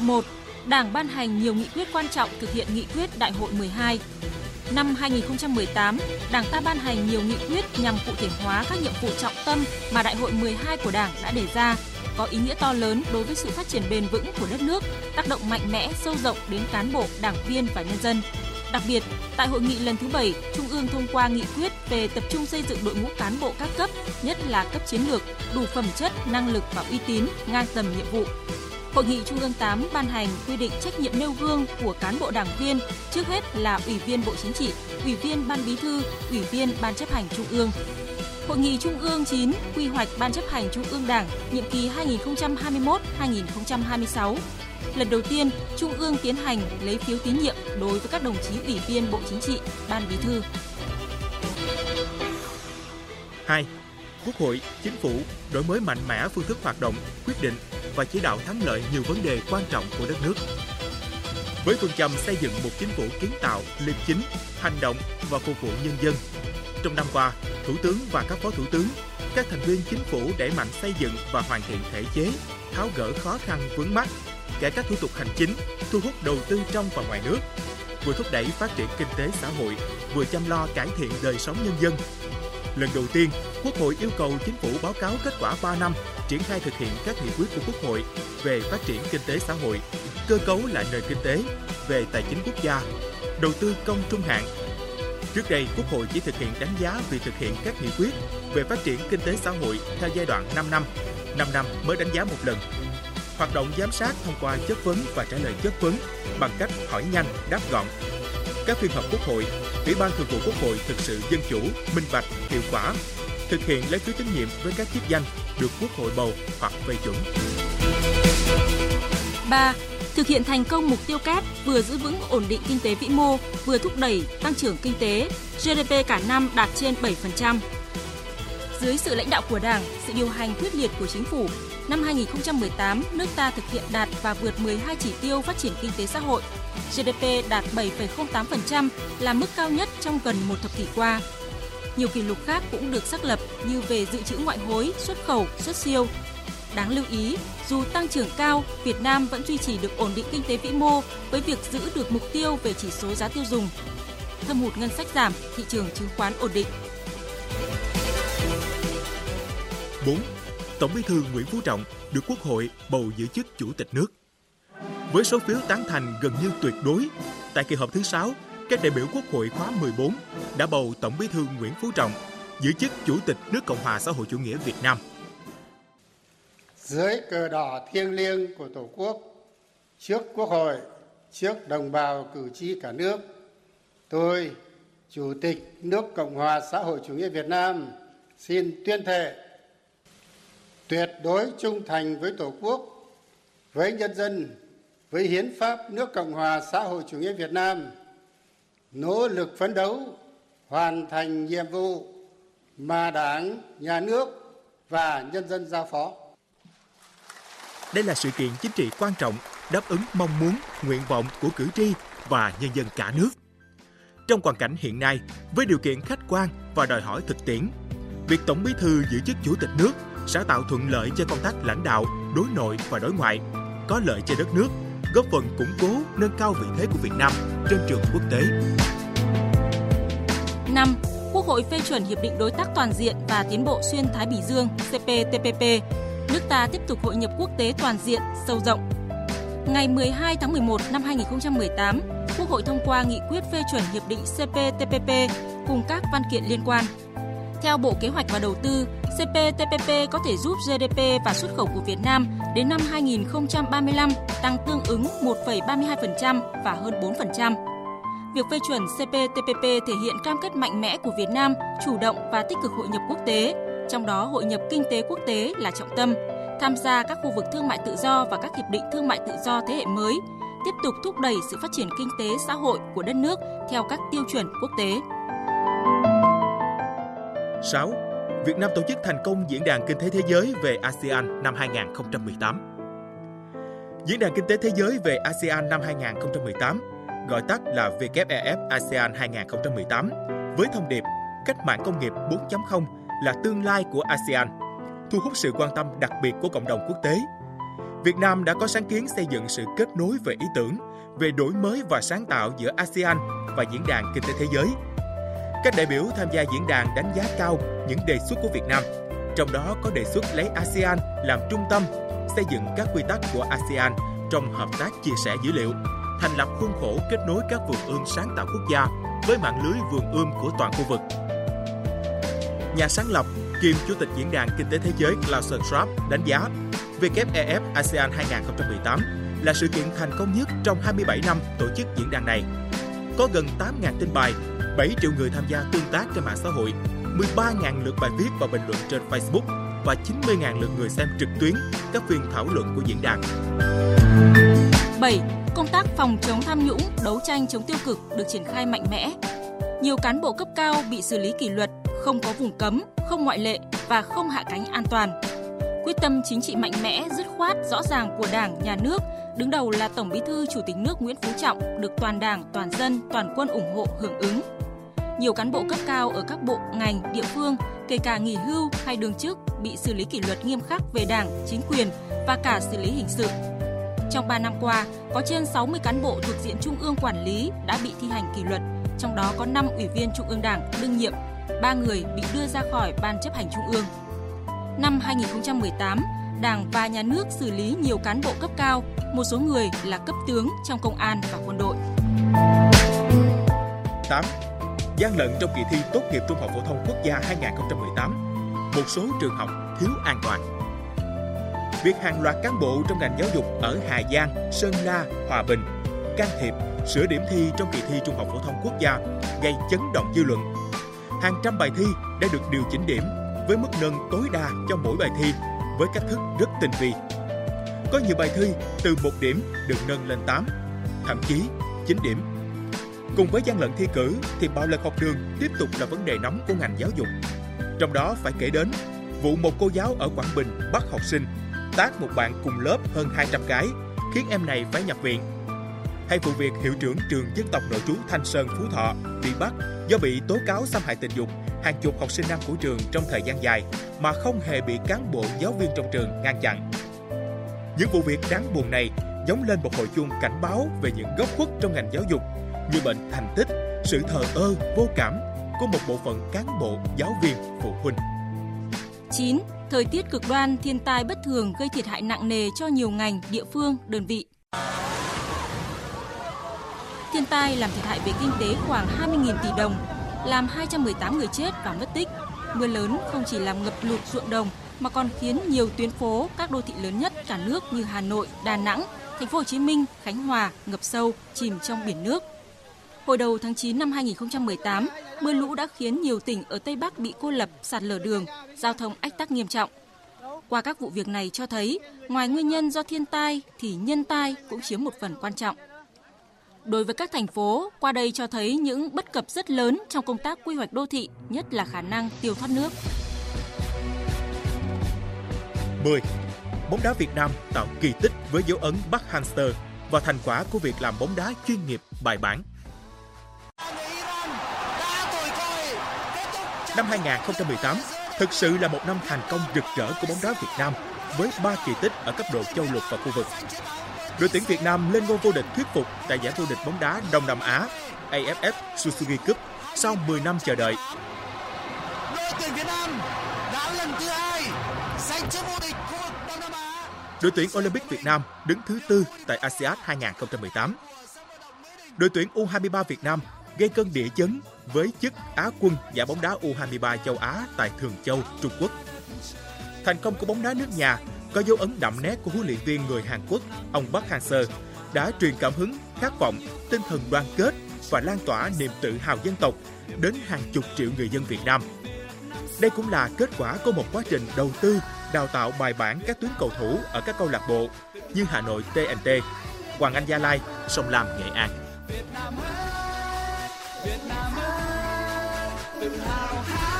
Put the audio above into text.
1. Đảng ban hành nhiều nghị quyết quan trọng thực hiện nghị quyết Đại hội 12. Năm 2018, Đảng ta ban hành nhiều nghị quyết nhằm cụ thể hóa các nhiệm vụ trọng tâm mà Đại hội 12 của Đảng đã đề ra, có ý nghĩa to lớn đối với sự phát triển bền vững của đất nước, tác động mạnh mẽ sâu rộng đến cán bộ, đảng viên và nhân dân. Đặc biệt, tại hội nghị lần thứ 7, Trung ương thông qua nghị quyết về tập trung xây dựng đội ngũ cán bộ các cấp, nhất là cấp chiến lược, đủ phẩm chất, năng lực và uy tín, ngang tầm nhiệm vụ. Hội nghị Trung ương 8 ban hành quy định trách nhiệm nêu gương của cán bộ đảng viên, trước hết là Ủy viên Bộ Chính trị, Ủy viên Ban Bí thư, Ủy viên Ban chấp hành Trung ương. Hội nghị Trung ương 9 quy hoạch Ban chấp hành Trung ương Đảng nhiệm kỳ 2021-2026 lần đầu tiên Trung ương tiến hành lấy phiếu tín nhiệm đối với các đồng chí ủy viên Bộ Chính trị, Ban Bí thư. 2. Quốc hội, Chính phủ đổi mới mạnh mẽ phương thức hoạt động, quyết định và chỉ đạo thắng lợi nhiều vấn đề quan trọng của đất nước. Với phương châm xây dựng một chính phủ kiến tạo, liêm chính, hành động và phục vụ nhân dân. Trong năm qua, Thủ tướng và các phó thủ tướng, các thành viên chính phủ đẩy mạnh xây dựng và hoàn thiện thể chế, tháo gỡ khó khăn vướng mắt, cải cách thủ tục hành chính, thu hút đầu tư trong và ngoài nước, vừa thúc đẩy phát triển kinh tế xã hội, vừa chăm lo cải thiện đời sống nhân dân. Lần đầu tiên, Quốc hội yêu cầu chính phủ báo cáo kết quả 3 năm triển khai thực hiện các nghị quyết của Quốc hội về phát triển kinh tế xã hội, cơ cấu lại nền kinh tế, về tài chính quốc gia, đầu tư công trung hạn. Trước đây, Quốc hội chỉ thực hiện đánh giá việc thực hiện các nghị quyết về phát triển kinh tế xã hội theo giai đoạn 5 năm, 5 năm mới đánh giá một lần hoạt động giám sát thông qua chất vấn và trả lời chất vấn bằng cách hỏi nhanh, đáp gọn. Các phiên họp Quốc hội, Ủy ban Thường vụ Quốc hội thực sự dân chủ, minh bạch, hiệu quả, thực hiện lấy phiếu tín nhiệm với các chức danh được Quốc hội bầu hoặc phê chuẩn. 3. Thực hiện thành công mục tiêu kép vừa giữ vững ổn định kinh tế vĩ mô, vừa thúc đẩy tăng trưởng kinh tế, GDP cả năm đạt trên 7%. Dưới sự lãnh đạo của Đảng, sự điều hành quyết liệt của chính phủ, Năm 2018, nước ta thực hiện đạt và vượt 12 chỉ tiêu phát triển kinh tế xã hội. GDP đạt 7,08% là mức cao nhất trong gần một thập kỷ qua. Nhiều kỷ lục khác cũng được xác lập như về dự trữ ngoại hối, xuất khẩu, xuất siêu. Đáng lưu ý, dù tăng trưởng cao, Việt Nam vẫn duy trì được ổn định kinh tế vĩ mô với việc giữ được mục tiêu về chỉ số giá tiêu dùng. Thâm hụt ngân sách giảm, thị trường chứng khoán ổn định. 4 Tổng Bí thư Nguyễn Phú Trọng được Quốc hội bầu giữ chức Chủ tịch nước. Với số phiếu tán thành gần như tuyệt đối, tại kỳ họp thứ 6, các đại biểu Quốc hội khóa 14 đã bầu Tổng Bí thư Nguyễn Phú Trọng giữ chức Chủ tịch nước Cộng hòa xã hội chủ nghĩa Việt Nam. Dưới cờ đỏ thiêng liêng của Tổ quốc, trước Quốc hội, trước đồng bào cử tri cả nước, tôi, Chủ tịch nước Cộng hòa xã hội chủ nghĩa Việt Nam, xin tuyên thệ tuyệt đối trung thành với Tổ quốc, với nhân dân, với hiến pháp nước Cộng hòa xã hội chủ nghĩa Việt Nam, nỗ lực phấn đấu hoàn thành nhiệm vụ mà Đảng, Nhà nước và nhân dân giao phó. Đây là sự kiện chính trị quan trọng đáp ứng mong muốn, nguyện vọng của cử tri và nhân dân cả nước. Trong hoàn cảnh hiện nay, với điều kiện khách quan và đòi hỏi thực tiễn, việc Tổng Bí thư giữ chức Chủ tịch nước sẽ tạo thuận lợi cho công tác lãnh đạo, đối nội và đối ngoại, có lợi cho đất nước, góp phần củng cố, nâng cao vị thế của Việt Nam trên trường quốc tế. 5. Quốc hội phê chuẩn Hiệp định Đối tác Toàn diện và Tiến bộ Xuyên Thái Bình Dương CPTPP. Nước ta tiếp tục hội nhập quốc tế toàn diện, sâu rộng. Ngày 12 tháng 11 năm 2018, Quốc hội thông qua nghị quyết phê chuẩn Hiệp định CPTPP cùng các văn kiện liên quan. Theo Bộ Kế hoạch và Đầu tư, CPTPP có thể giúp GDP và xuất khẩu của Việt Nam đến năm 2035 tăng tương ứng 1,32% và hơn 4%. Việc phê chuẩn CPTPP thể hiện cam kết mạnh mẽ của Việt Nam chủ động và tích cực hội nhập quốc tế, trong đó hội nhập kinh tế quốc tế là trọng tâm, tham gia các khu vực thương mại tự do và các hiệp định thương mại tự do thế hệ mới, tiếp tục thúc đẩy sự phát triển kinh tế xã hội của đất nước theo các tiêu chuẩn quốc tế. 6. Việt Nam tổ chức thành công Diễn đàn Kinh tế Thế giới về ASEAN năm 2018. Diễn đàn Kinh tế Thế giới về ASEAN năm 2018, gọi tắt là WEF ASEAN 2018, với thông điệp Cách mạng công nghiệp 4.0 là tương lai của ASEAN, thu hút sự quan tâm đặc biệt của cộng đồng quốc tế. Việt Nam đã có sáng kiến xây dựng sự kết nối về ý tưởng, về đổi mới và sáng tạo giữa ASEAN và Diễn đàn Kinh tế Thế giới. Các đại biểu tham gia diễn đàn đánh giá cao những đề xuất của Việt Nam, trong đó có đề xuất lấy ASEAN làm trung tâm, xây dựng các quy tắc của ASEAN trong hợp tác chia sẻ dữ liệu, thành lập khuôn khổ kết nối các vườn ươm sáng tạo quốc gia với mạng lưới vườn ươm của toàn khu vực. Nhà sáng lập kiêm Chủ tịch Diễn đàn Kinh tế Thế giới Clausen Schwab đánh giá WEF ASEAN 2018 là sự kiện thành công nhất trong 27 năm tổ chức diễn đàn này. Có gần 8.000 tin bài, 7 triệu người tham gia tương tác trên mạng xã hội, 13.000 lượt bài viết và bình luận trên Facebook và 90.000 lượt người xem trực tuyến các phiên thảo luận của diễn đàn. 7. Công tác phòng chống tham nhũng, đấu tranh chống tiêu cực được triển khai mạnh mẽ. Nhiều cán bộ cấp cao bị xử lý kỷ luật, không có vùng cấm, không ngoại lệ và không hạ cánh an toàn. Quyết tâm chính trị mạnh mẽ, dứt khoát, rõ ràng của Đảng, Nhà nước, đứng đầu là Tổng Bí thư Chủ tịch nước Nguyễn Phú Trọng được toàn Đảng, toàn dân, toàn quân ủng hộ hưởng ứng. Nhiều cán bộ cấp cao ở các bộ, ngành, địa phương, kể cả nghỉ hưu hay đương chức bị xử lý kỷ luật nghiêm khắc về Đảng, chính quyền và cả xử lý hình sự. Trong 3 năm qua, có trên 60 cán bộ thuộc diện Trung ương quản lý đã bị thi hành kỷ luật, trong đó có 5 ủy viên Trung ương Đảng đương nhiệm, 3 người bị đưa ra khỏi Ban chấp hành Trung ương. Năm 2018, Đảng và Nhà nước xử lý nhiều cán bộ cấp cao, một số người là cấp tướng trong công an và quân đội. 8. Gian lận trong kỳ thi tốt nghiệp trung học phổ thông quốc gia 2018. Một số trường học thiếu an toàn. Việc hàng loạt cán bộ trong ngành giáo dục ở Hà Giang, Sơn La, Hòa Bình can thiệp sửa điểm thi trong kỳ thi trung học phổ thông quốc gia gây chấn động dư luận. Hàng trăm bài thi đã được điều chỉnh điểm với mức nâng tối đa cho mỗi bài thi với cách thức rất tinh vi. Có nhiều bài thi từ 1 điểm được nâng lên 8, thậm chí 9 điểm. Cùng với gian lận thi cử thì bạo lực học đường tiếp tục là vấn đề nóng của ngành giáo dục. Trong đó phải kể đến vụ một cô giáo ở Quảng Bình bắt học sinh tác một bạn cùng lớp hơn 200 cái, khiến em này phải nhập viện. Hay vụ việc hiệu trưởng trường dân tộc nội trú Thanh Sơn Phú Thọ bị bắt do bị tố cáo xâm hại tình dục hàng chục học sinh nam của trường trong thời gian dài mà không hề bị cán bộ giáo viên trong trường ngăn chặn. Những vụ việc đáng buồn này giống lên một hồi chuông cảnh báo về những góc khuất trong ngành giáo dục như bệnh thành tích, sự thờ ơ, vô cảm của một bộ phận cán bộ, giáo viên, phụ huynh. 9. Thời tiết cực đoan, thiên tai bất thường gây thiệt hại nặng nề cho nhiều ngành, địa phương, đơn vị. Thiên tai làm thiệt hại về kinh tế khoảng 20.000 tỷ đồng, làm 218 người chết và mất tích. Mưa lớn không chỉ làm ngập lụt ruộng đồng mà còn khiến nhiều tuyến phố các đô thị lớn nhất cả nước như Hà Nội, Đà Nẵng, Thành phố Hồ Chí Minh, Khánh Hòa ngập sâu, chìm trong biển nước. Hồi đầu tháng 9 năm 2018, mưa lũ đã khiến nhiều tỉnh ở Tây Bắc bị cô lập, sạt lở đường, giao thông ách tắc nghiêm trọng. Qua các vụ việc này cho thấy, ngoài nguyên nhân do thiên tai thì nhân tai cũng chiếm một phần quan trọng. Đối với các thành phố, qua đây cho thấy những bất cập rất lớn trong công tác quy hoạch đô thị, nhất là khả năng tiêu thoát nước. 10. Bóng đá Việt Nam tạo kỳ tích với dấu ấn Bắc Hamster và thành quả của việc làm bóng đá chuyên nghiệp bài bản. Năm 2018 thực sự là một năm thành công rực rỡ của bóng đá Việt Nam với 3 kỳ tích ở cấp độ châu lục và khu vực. Đội tuyển Việt Nam lên ngôi vô địch thuyết phục tại giải vô địch bóng đá Đông Nam Á AFF Suzuki Cup sau 10 năm chờ đợi. Đội tuyển Việt Nam đã lần thứ hai giành chức vô địch khu vực Đông Nam Á. Đội tuyển Olympic Việt Nam đứng thứ tư tại ASEAN 2018. Đội tuyển U23 Việt Nam gây cơn địa chấn với chức Á quân giải bóng đá U23 châu Á tại Thường Châu, Trung Quốc. Thành công của bóng đá nước nhà có dấu ấn đậm nét của huấn luyện viên người Hàn Quốc, ông Park Hang-seo, đã truyền cảm hứng, khát vọng, tinh thần đoàn kết và lan tỏa niềm tự hào dân tộc đến hàng chục triệu người dân Việt Nam. Đây cũng là kết quả của một quá trình đầu tư, đào tạo bài bản các tuyến cầu thủ ở các câu lạc bộ như Hà Nội TNT, Hoàng Anh Gia Lai, Sông Lam Nghệ An. Việt Nam ơi, Việt Nam ơi, tự hào hát